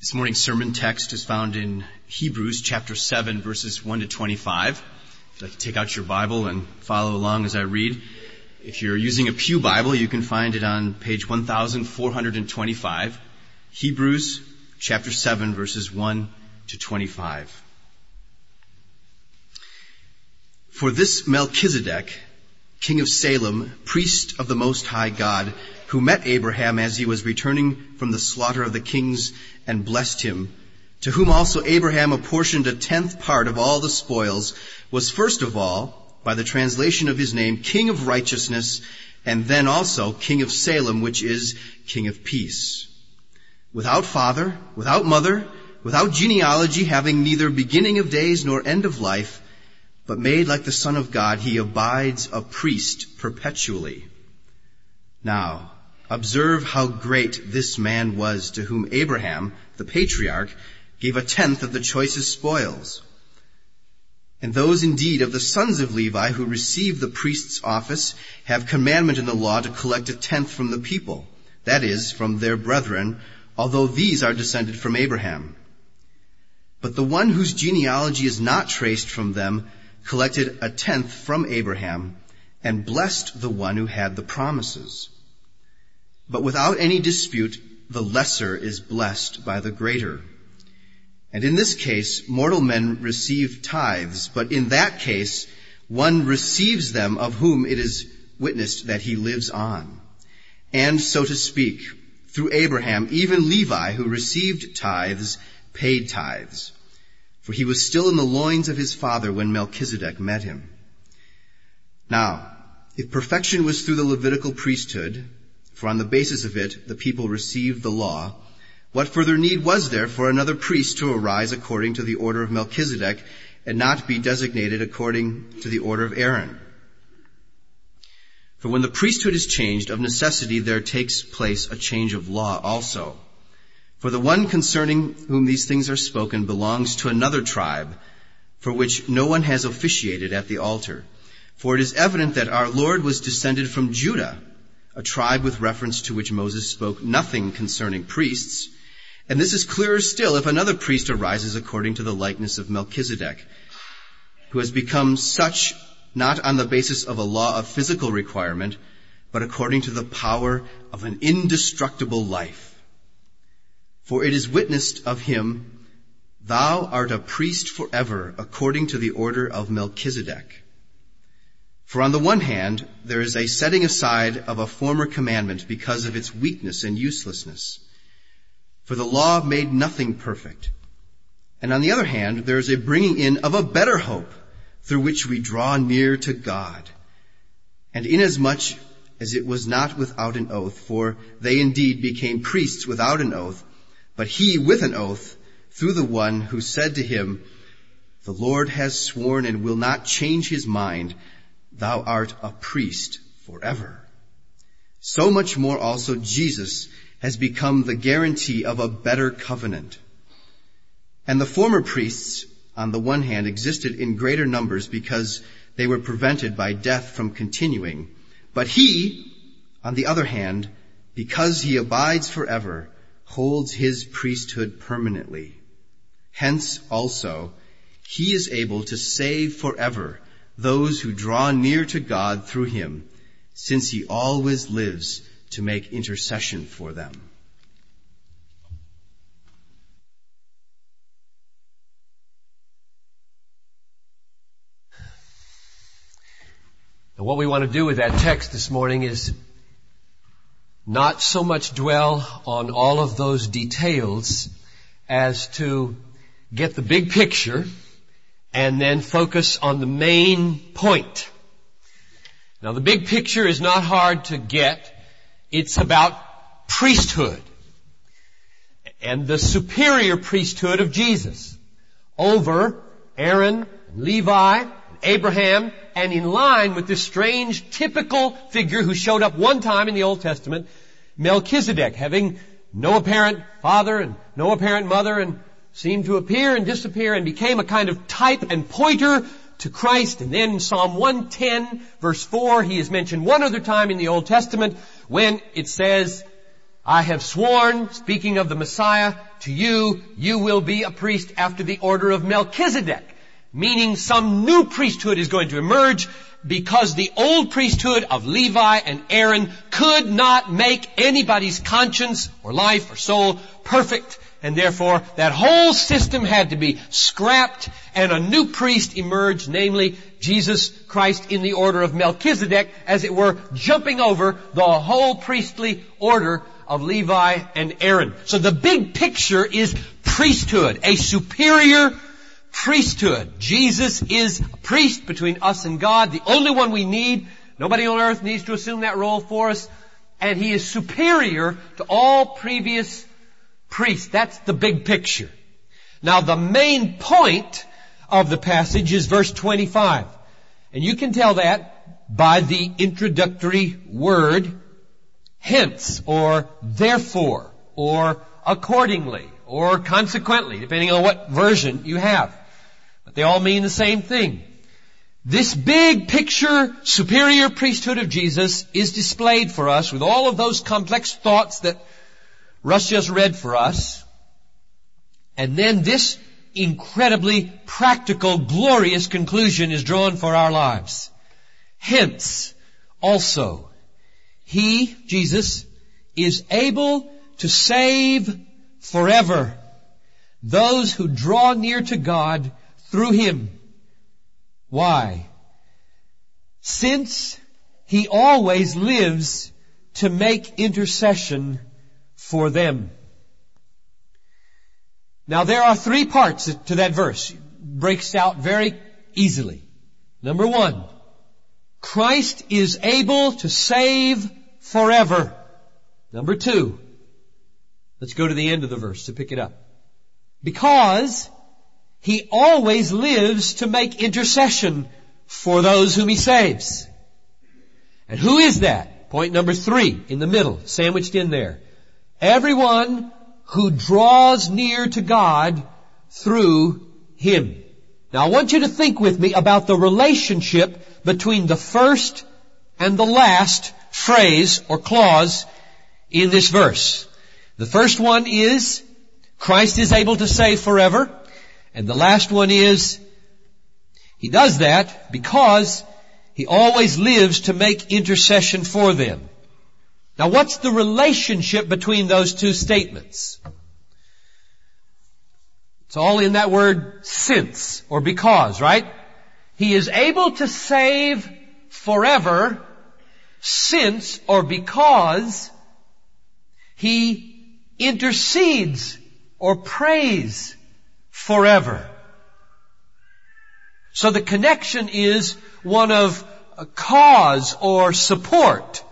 This morning's sermon text is found in Hebrews chapter 7 verses 1 to 25. If you'd like to take out your Bible and follow along as I read. If you're using a Pew Bible, you can find it on page 1425. Hebrews chapter 7 verses 1 to 25. For this Melchizedek, king of Salem, priest of the Most High God, who met Abraham as he was returning from the slaughter of the kings and blessed him, to whom also Abraham apportioned a tenth part of all the spoils, was first of all, by the translation of his name, King of Righteousness, and then also King of Salem, which is King of Peace. Without father, without mother, without genealogy, having neither beginning of days nor end of life, but made like the Son of God, he abides a priest perpetually. Now, Observe how great this man was to whom Abraham, the patriarch, gave a tenth of the choicest spoils. And those indeed of the sons of Levi who receive the priest's office have commandment in the law to collect a tenth from the people, that is, from their brethren, although these are descended from Abraham. But the one whose genealogy is not traced from them collected a tenth from Abraham and blessed the one who had the promises. But without any dispute, the lesser is blessed by the greater. And in this case, mortal men receive tithes, but in that case, one receives them of whom it is witnessed that he lives on. And so to speak, through Abraham, even Levi, who received tithes, paid tithes. For he was still in the loins of his father when Melchizedek met him. Now, if perfection was through the Levitical priesthood, for on the basis of it the people received the law, what further need was there for another priest to arise according to the order of Melchizedek and not be designated according to the order of Aaron? For when the priesthood is changed, of necessity there takes place a change of law also. For the one concerning whom these things are spoken belongs to another tribe, for which no one has officiated at the altar. For it is evident that our Lord was descended from Judah, a tribe with reference to which Moses spoke nothing concerning priests. And this is clearer still if another priest arises according to the likeness of Melchizedek, who has become such not on the basis of a law of physical requirement, but according to the power of an indestructible life. For it is witnessed of him, Thou art a priest forever according to the order of Melchizedek. For on the one hand, there is a setting aside of a former commandment because of its weakness and uselessness. For the law made nothing perfect. And on the other hand, there is a bringing in of a better hope through which we draw near to God. And inasmuch as it was not without an oath, for they indeed became priests without an oath, but he with an oath through the one who said to him, the Lord has sworn and will not change his mind, thou art a priest forever. So much more also Jesus has become the guarantee of a better covenant. And the former priests, on the one hand, existed in greater numbers because they were prevented by death from continuing. But he, on the other hand, because he abides forever, holds his priesthood permanently. Hence also, he is able to save forever those who draw near to God through him, since he always lives to make intercession for them. And what we want to do with that text this morning is not so much dwell on all of those details as to get the big picture and then focus on the main point. Now the big picture is not hard to get. It's about priesthood and the superior priesthood of Jesus over Aaron, Levi, Abraham, and in line with this strange typical figure who showed up one time in the Old Testament, Melchizedek, having no apparent father and no apparent mother and seemed to appear and disappear and became a kind of type and pointer to Christ. And then Psalm 110 verse 4, he is mentioned one other time in the Old Testament when it says, I have sworn, speaking of the Messiah, to you, you will be a priest after the order of Melchizedek. Meaning some new priesthood is going to emerge because the old priesthood of Levi and Aaron could not make anybody's conscience or life or soul perfect. And therefore, that whole system had to be scrapped and a new priest emerged, namely Jesus Christ in the order of Melchizedek, as it were, jumping over the whole priestly order of Levi and Aaron. So the big picture is priesthood, a superior priesthood. Jesus is a priest between us and God, the only one we need. Nobody on earth needs to assume that role for us. And he is superior to all previous priests. That's the big picture. Now the main point of the passage is verse 25. And you can tell that by the introductory word hence or therefore or accordingly or consequently, depending on what version you have. But they all mean the same thing. This big picture superior priesthood of Jesus is displayed for us with all of those complex thoughts that Russ just read for us. And then this incredibly practical, glorious conclusion is drawn for our lives. Hence, also, He, Jesus, is able to save forever those who draw near to God through Him. Why? Since He always lives to make intercession for them. Now there are three parts to that verse. It breaks out very easily. Number one, Christ is able to save forever. Number two, let's go to the end of the verse to pick it up. Because he always lives to make intercession for those whom he saves. And who is that? Point number three in the middle, sandwiched in there. Everyone who draws near to God through Him. Now I want you to think with me about the relationship between the first and the last phrase or clause in this verse. The first one is, Christ is able to save forever. And the last one is, He does that because He always lives to make intercession for them. Now what's the relationship between those two statements? It's all in that word since or because, right? He is able to save forever since or because he intercedes or prays forever. So the connection is one of cause or support.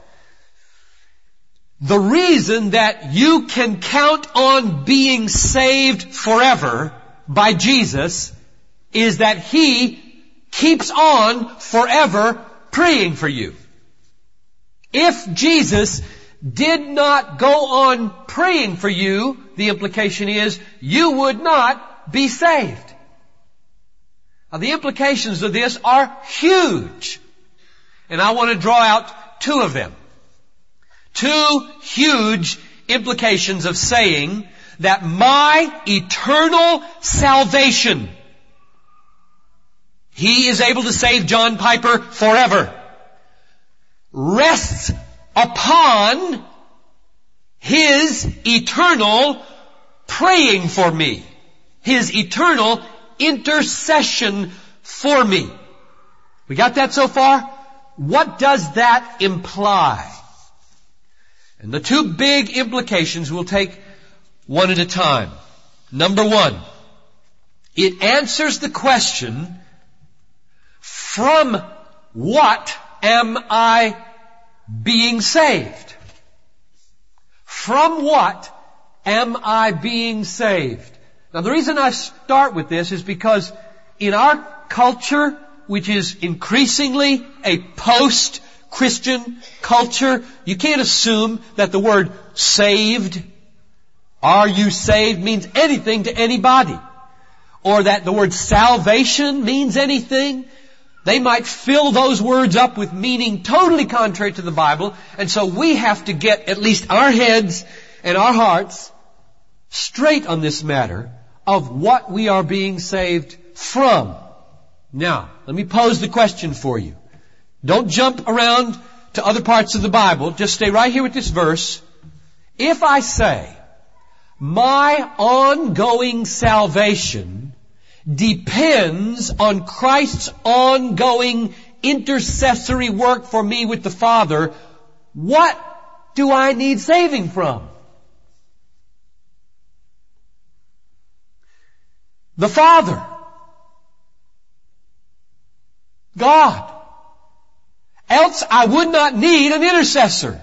The reason that you can count on being saved forever by Jesus is that He keeps on forever praying for you. If Jesus did not go on praying for you, the implication is you would not be saved. Now the implications of this are huge. And I want to draw out two of them. Two huge implications of saying that my eternal salvation, He is able to save John Piper forever, rests upon His eternal praying for me. His eternal intercession for me. We got that so far? What does that imply? And the two big implications we'll take one at a time. Number one, it answers the question, from what am I being saved? From what am I being saved? Now the reason I start with this is because in our culture, which is increasingly a post Christian culture, you can't assume that the word saved, are you saved means anything to anybody. Or that the word salvation means anything. They might fill those words up with meaning totally contrary to the Bible, and so we have to get at least our heads and our hearts straight on this matter of what we are being saved from. Now, let me pose the question for you. Don't jump around to other parts of the Bible. Just stay right here with this verse. If I say, my ongoing salvation depends on Christ's ongoing intercessory work for me with the Father, what do I need saving from? The Father. God. Else I would not need an intercessor.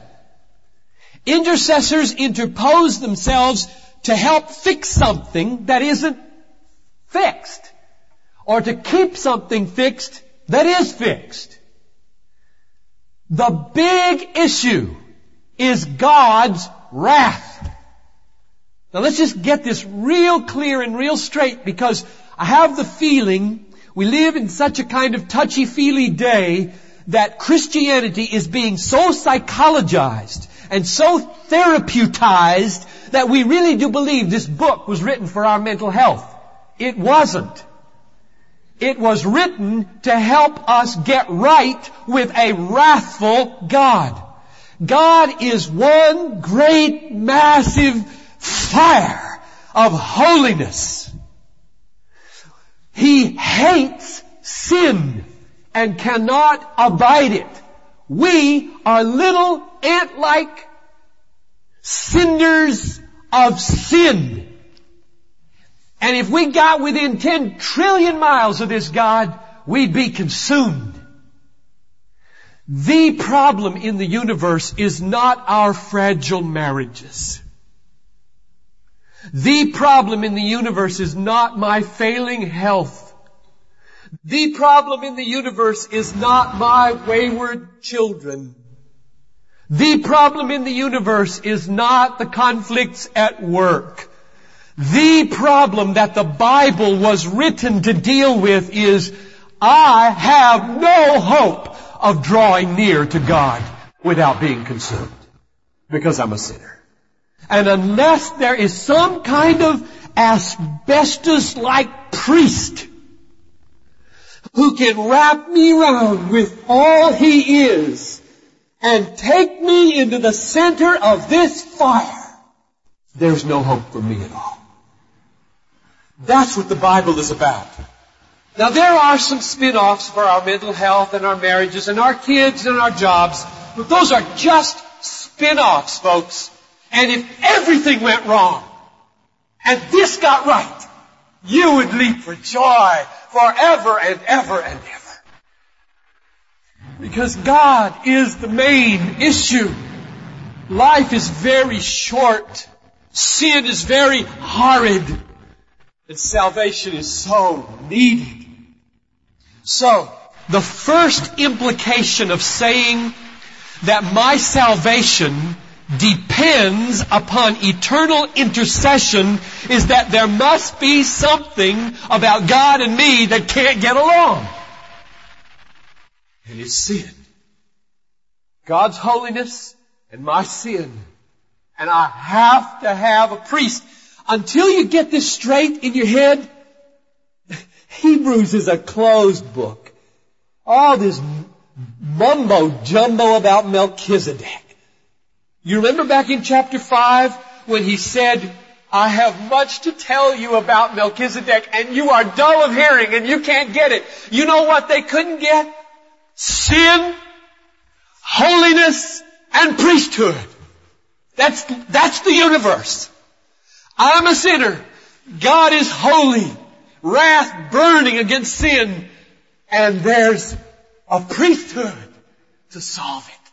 Intercessors interpose themselves to help fix something that isn't fixed. Or to keep something fixed that is fixed. The big issue is God's wrath. Now let's just get this real clear and real straight because I have the feeling we live in such a kind of touchy-feely day that Christianity is being so psychologized and so therapeutized that we really do believe this book was written for our mental health. It wasn't. It was written to help us get right with a wrathful God. God is one great massive fire of holiness. He hates sin and cannot abide it. We are little ant-like cinders of sin. And if we got within 10 trillion miles of this God, we'd be consumed. The problem in the universe is not our fragile marriages. The problem in the universe is not my failing health. The problem in the universe is not my wayward children. The problem in the universe is not the conflicts at work. The problem that the Bible was written to deal with is I have no hope of drawing near to God without being consumed because I'm a sinner. And unless there is some kind of asbestos-like priest who can wrap me round with all he is and take me into the center of this fire, there's no hope for me at all. That's what the Bible is about. Now there are some spin-offs for our mental health and our marriages and our kids and our jobs, but those are just spin-offs, folks. And if everything went wrong and this got right, you would leap for joy forever and ever and ever. Because God is the main issue. Life is very short. Sin is very horrid. And salvation is so needed. So, the first implication of saying that my salvation depends upon eternal intercession is that there must be something about God and me that can't get along. And it's sin. God's holiness and my sin. And I have to have a priest. Until you get this straight in your head, Hebrews is a closed book. All this mumbo jumbo about Melchizedek. You remember back in chapter 5 when he said, I have much to tell you about Melchizedek and you are dull of hearing and you can't get it. You know what they couldn't get? Sin, holiness, and priesthood. That's, that's the universe. I'm a sinner. God is holy. Wrath burning against sin. And there's a priesthood to solve it.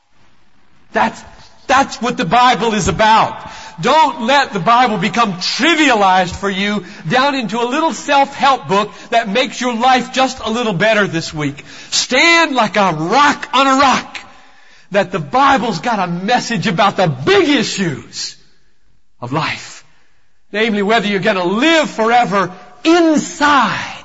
That's, that's what the Bible is about. Don't let the Bible become trivialized for you down into a little self-help book that makes your life just a little better this week. Stand like a rock on a rock. That the Bible's got a message about the big issues of life. Namely, whether you're gonna live forever inside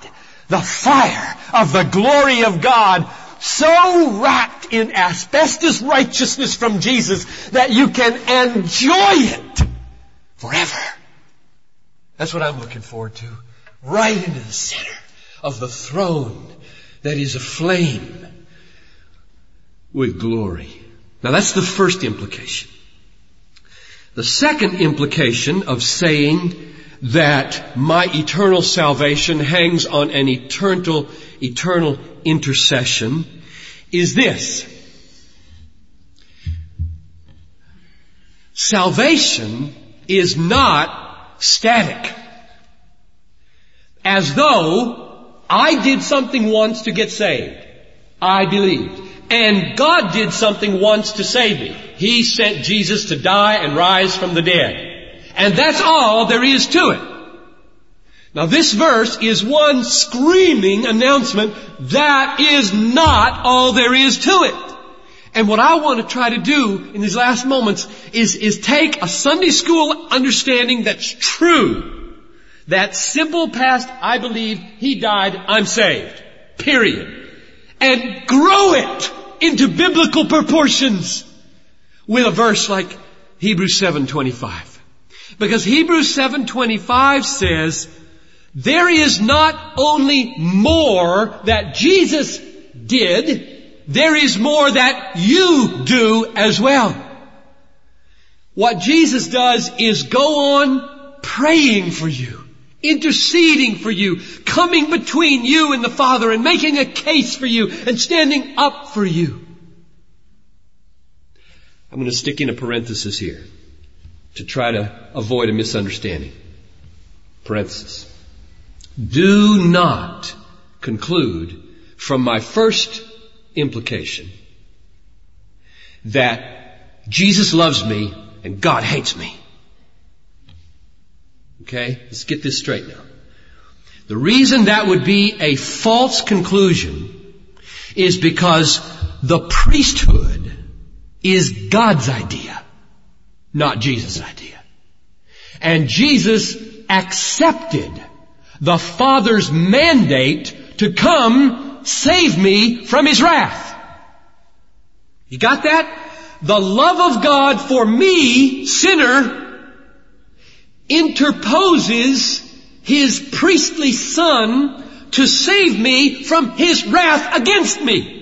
the fire of the glory of God so wrapped in asbestos righteousness from Jesus that you can enjoy it forever. That's what I'm looking forward to. Right into the center of the throne that is aflame with glory. Now that's the first implication. The second implication of saying that my eternal salvation hangs on an eternal, eternal intercession is this. Salvation is not static. As though I did something once to get saved. I believed. And God did something once to save me. He sent Jesus to die and rise from the dead. And that's all there is to it. Now this verse is one screaming announcement that is not all there is to it. And what I want to try to do in these last moments is, is take a Sunday school understanding that's true. That simple past, I believe, He died, I'm saved. Period. And grow it into biblical proportions with a verse like Hebrews 7.25. Because Hebrews 7.25 says, there is not only more that Jesus did, there is more that you do as well. What Jesus does is go on praying for you, interceding for you, coming between you and the Father and making a case for you and standing up for you. I'm going to stick in a parenthesis here to try to avoid a misunderstanding. Parenthesis. Do not conclude from my first implication that Jesus loves me and God hates me. Okay? Let's get this straight now. The reason that would be a false conclusion is because the priesthood is God's idea, not Jesus' idea. And Jesus accepted the Father's mandate to come save me from His wrath. You got that? The love of God for me, sinner, interposes His priestly Son to save me from His wrath against me.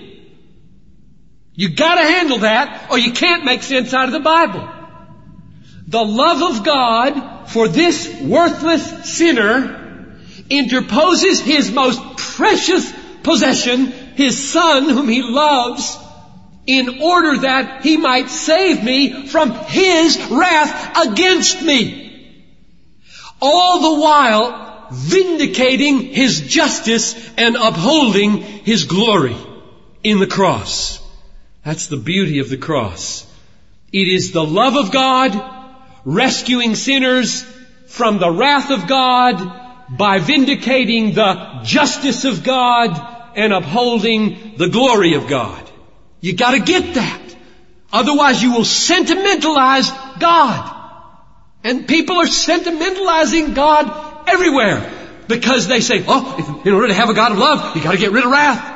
You gotta handle that or you can't make sense out of the Bible. The love of God for this worthless sinner interposes His most precious possession, his son whom he loves, in order that he might save me from his wrath against me. All the while vindicating his justice and upholding his glory in the cross. That's the beauty of the cross. It is the love of God rescuing sinners from the wrath of God by vindicating the justice of God and upholding the glory of God. You gotta get that. Otherwise you will sentimentalize God. And people are sentimentalizing God everywhere because they say, oh, in order to have a God of love, you gotta get rid of wrath.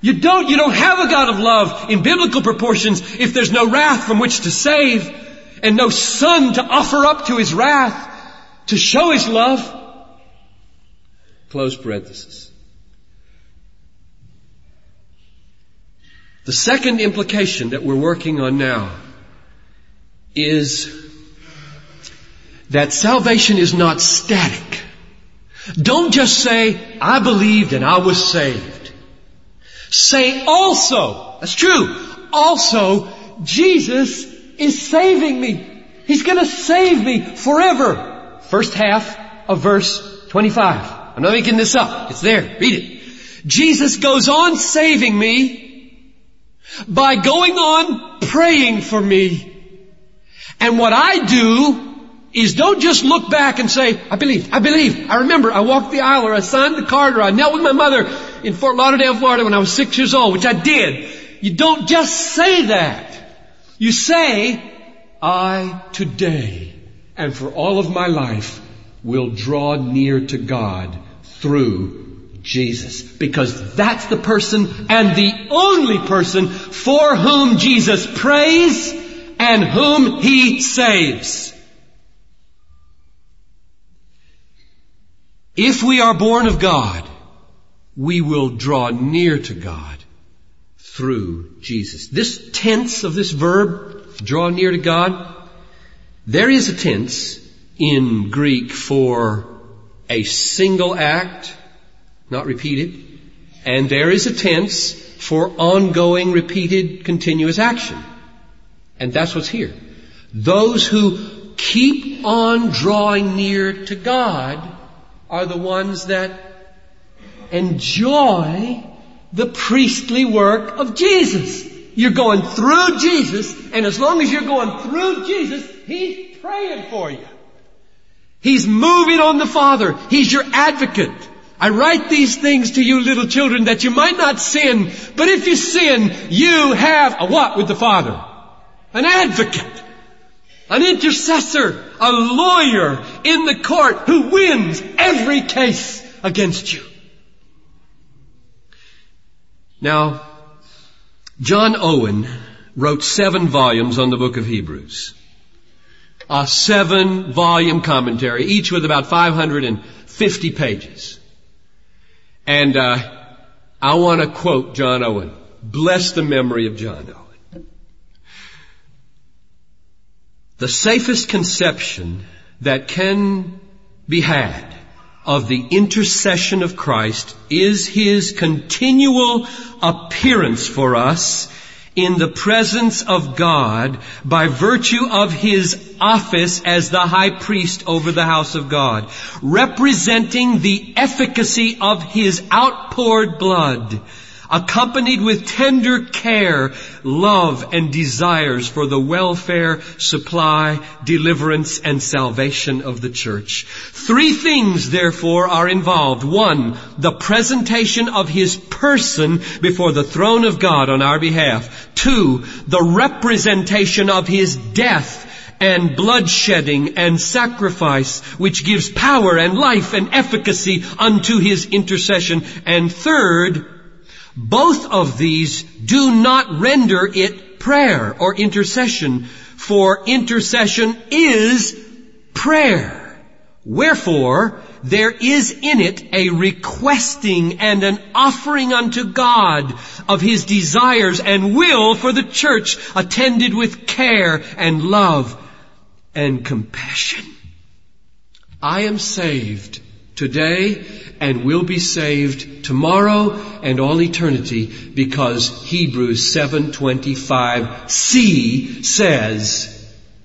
You don't, you don't have a God of love in biblical proportions if there's no wrath from which to save and no son to offer up to his wrath to show his love. Close parenthesis. The second implication that we're working on now is that salvation is not static. Don't just say, I believed and I was saved. Say also, that's true, also, Jesus is saving me. He's gonna save me forever. First half of verse 25. I'm not making this up. It's there. Read it. Jesus goes on saving me by going on praying for me. And what I do is don't just look back and say, I believe, I believe, I remember, I walked the aisle or I signed the card or I knelt with my mother in Fort Lauderdale, Florida when I was six years old, which I did. You don't just say that. You say, I today and for all of my life will draw near to God through Jesus. Because that's the person and the only person for whom Jesus prays and whom he saves. If we are born of God, we will draw near to God through Jesus. This tense of this verb, draw near to God, there is a tense in Greek for a single act, not repeated, and there is a tense for ongoing, repeated, continuous action. And that's what's here. Those who keep on drawing near to God are the ones that enjoy the priestly work of Jesus. You're going through Jesus, and as long as you're going through Jesus, He's praying for you. He's moving on the Father. He's your advocate. I write these things to you little children that you might not sin, but if you sin, you have a what with the Father? An advocate. An intercessor. A lawyer in the court who wins every case against you. Now, John Owen wrote seven volumes on the book of Hebrews. A seven volume commentary, each with about 550 pages. And uh, I want to quote John Owen. Bless the memory of John Owen. The safest conception that can be had of the intercession of Christ is His continual appearance for us in the presence of God by virtue of his office as the high priest over the house of God, representing the efficacy of his outpoured blood accompanied with tender care, love, and desires for the welfare, supply, deliverance, and salvation of the church. Three things, therefore, are involved. One, the presentation of His person before the throne of God on our behalf. Two, the representation of His death and bloodshedding and sacrifice, which gives power and life and efficacy unto his intercession. And third, both of these do not render it prayer or intercession, for intercession is prayer. Wherefore, there is in it a requesting and an offering unto God of His desires and will for the church attended with care and love and compassion. I am saved today and will be saved tomorrow and all eternity because Hebrews 7:25c says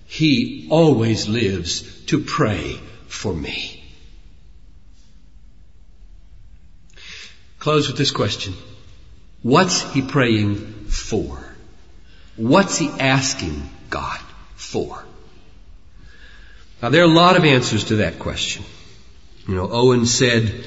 he always lives to pray for me. Close with this question. What's he praying for? What's he asking God for? Now there are a lot of answers to that question. You know, Owen said,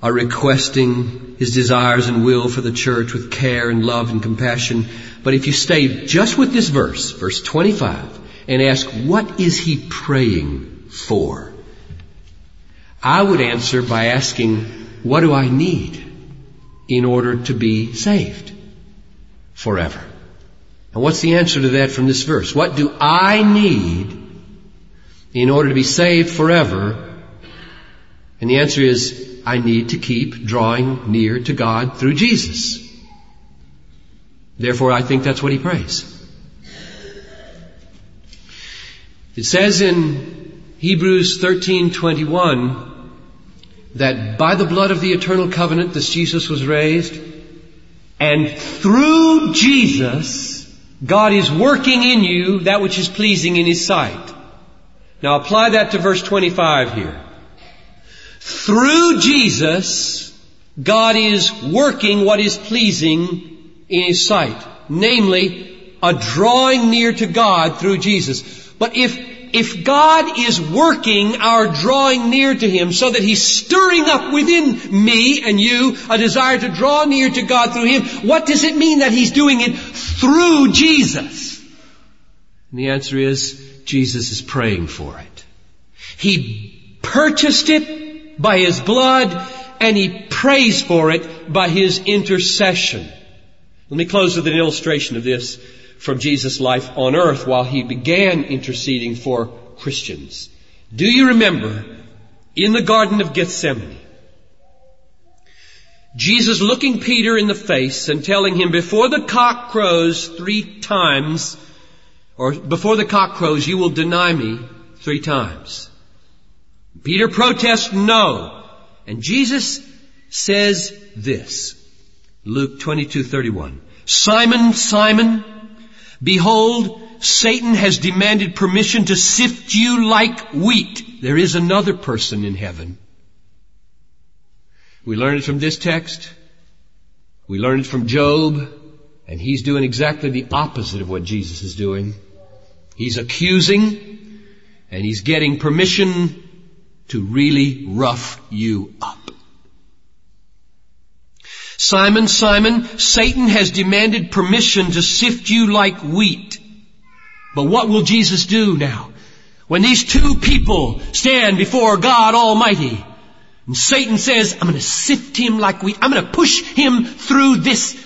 are requesting his desires and will for the church with care and love and compassion. But if you stay just with this verse, verse 25, and ask, what is he praying for? I would answer by asking, what do I need in order to be saved forever? And what's the answer to that from this verse? What do I need in order to be saved forever and the answer is, I need to keep drawing near to God through Jesus. Therefore, I think that's what he prays. It says in Hebrews 13:21 that by the blood of the eternal covenant this Jesus was raised and through Jesus God is working in you that which is pleasing in his sight. Now apply that to verse 25 here. Through Jesus, God is working what is pleasing in His sight. Namely, a drawing near to God through Jesus. But if, if God is working our drawing near to Him so that He's stirring up within me and you a desire to draw near to God through Him, what does it mean that He's doing it through Jesus? And the answer is, Jesus is praying for it. He purchased it by His blood and He prays for it by His intercession. Let me close with an illustration of this from Jesus' life on earth while He began interceding for Christians. Do you remember in the Garden of Gethsemane. Jesus looking Peter in the face and telling him, before the cock crows three times, or before the cock crows, you will deny me three times. Peter protests no. And Jesus says this. Luke 22:31. Simon, Simon, behold, Satan has demanded permission to sift you like wheat. There is another person in heaven. We learn it from this text. We learn it from Job. And he's doing exactly the opposite of what Jesus is doing. He's accusing and he's getting permission to really rough you up. Simon, Simon, Satan has demanded permission to sift you like wheat. But what will Jesus do now? When these two people stand before God Almighty, and Satan says, I'm going to sift him like wheat. I'm going to push him through this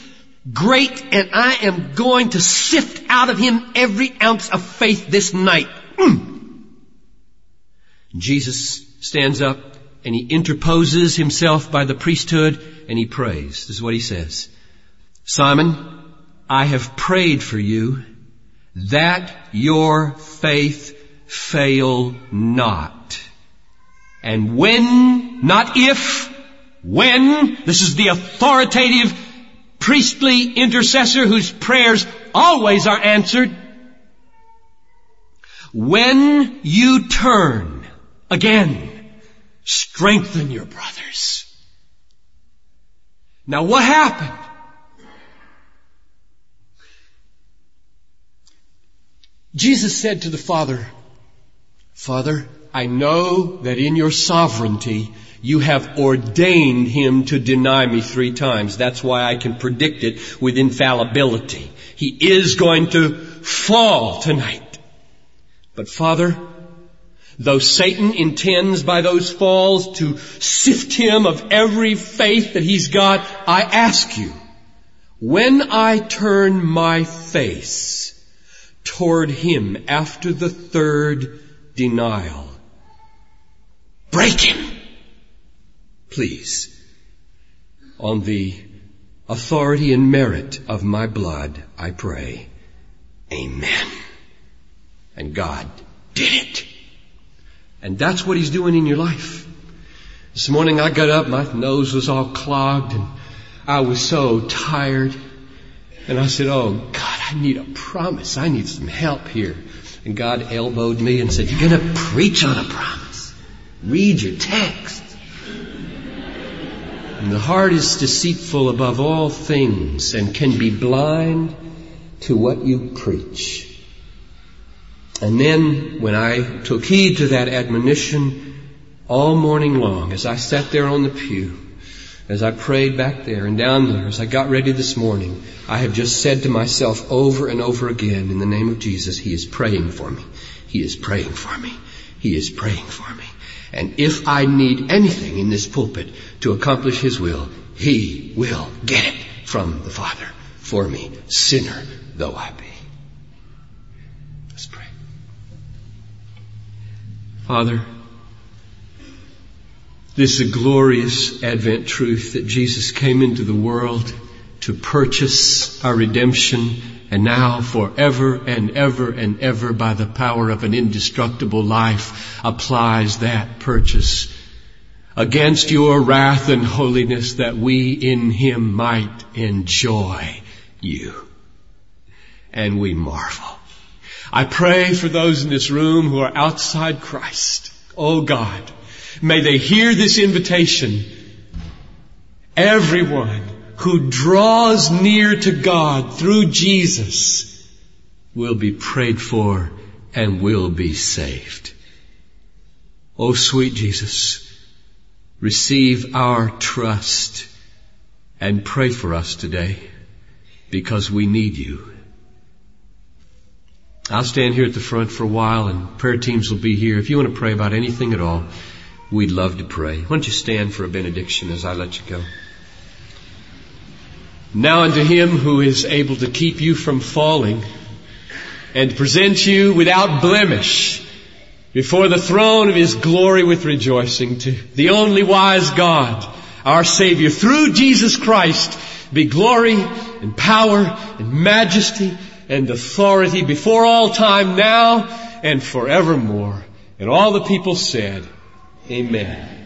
grate and I am going to sift out of him every ounce of faith this night. Mm. Jesus stands up and he interposes himself by the priesthood and he prays. This is what he says. Simon, I have prayed for you that your faith fail not. And when, not if, when, this is the authoritative priestly intercessor whose prayers always are answered. When you turn again, strengthen your brothers. Now what happened? Jesus said to the Father, Father, I know that in your sovereignty you have ordained him to deny me three times. That's why I can predict it with infallibility. He is going to fall tonight. But Father, though Satan intends by those falls to sift him of every faith that he's got, I ask you, when I turn my face toward him after the third denial, break him please, on the authority and merit of my blood, I pray. Amen. And God did it. And that's what He's doing in your life. This morning I got up, my nose was all clogged and I was so tired. And I said, Oh God, I need a promise. I need some help here. And God elbowed me and said, You're gonna preach on a promise. Read your text. And the heart is deceitful above all things and can be blind to what you preach. And then when I took heed to that admonition all morning long as I sat there on the pew, as I prayed back there and down there, as I got ready this morning, I have just said to myself over and over again in the name of Jesus, He is praying for me. He is praying for me. He is praying for me. And if I need anything in this pulpit to accomplish His will, He will get it from the Father for me, sinner though I be. Father, this is a glorious Advent truth that Jesus came into the world to purchase our redemption and now forever and ever and ever by the power of an indestructible life applies that purchase against your wrath and holiness that we in him might enjoy you. And we marvel. I pray for those in this room who are outside Christ. Oh God, may they hear this invitation. Everyone who draws near to God through Jesus will be prayed for and will be saved. Oh sweet Jesus, receive our trust and pray for us today because we need you. I'll stand here at the front for a while and prayer teams will be here. If you want to pray about anything at all, we'd love to pray. Why don't you stand for a benediction as I let you go? Now unto him who is able to keep you from falling and present you without blemish before the throne of His glory with rejoicing to the only wise God, our Savior, through Jesus Christ, be glory and power and majesty and authority before all time now and forevermore. And all the people said, Amen.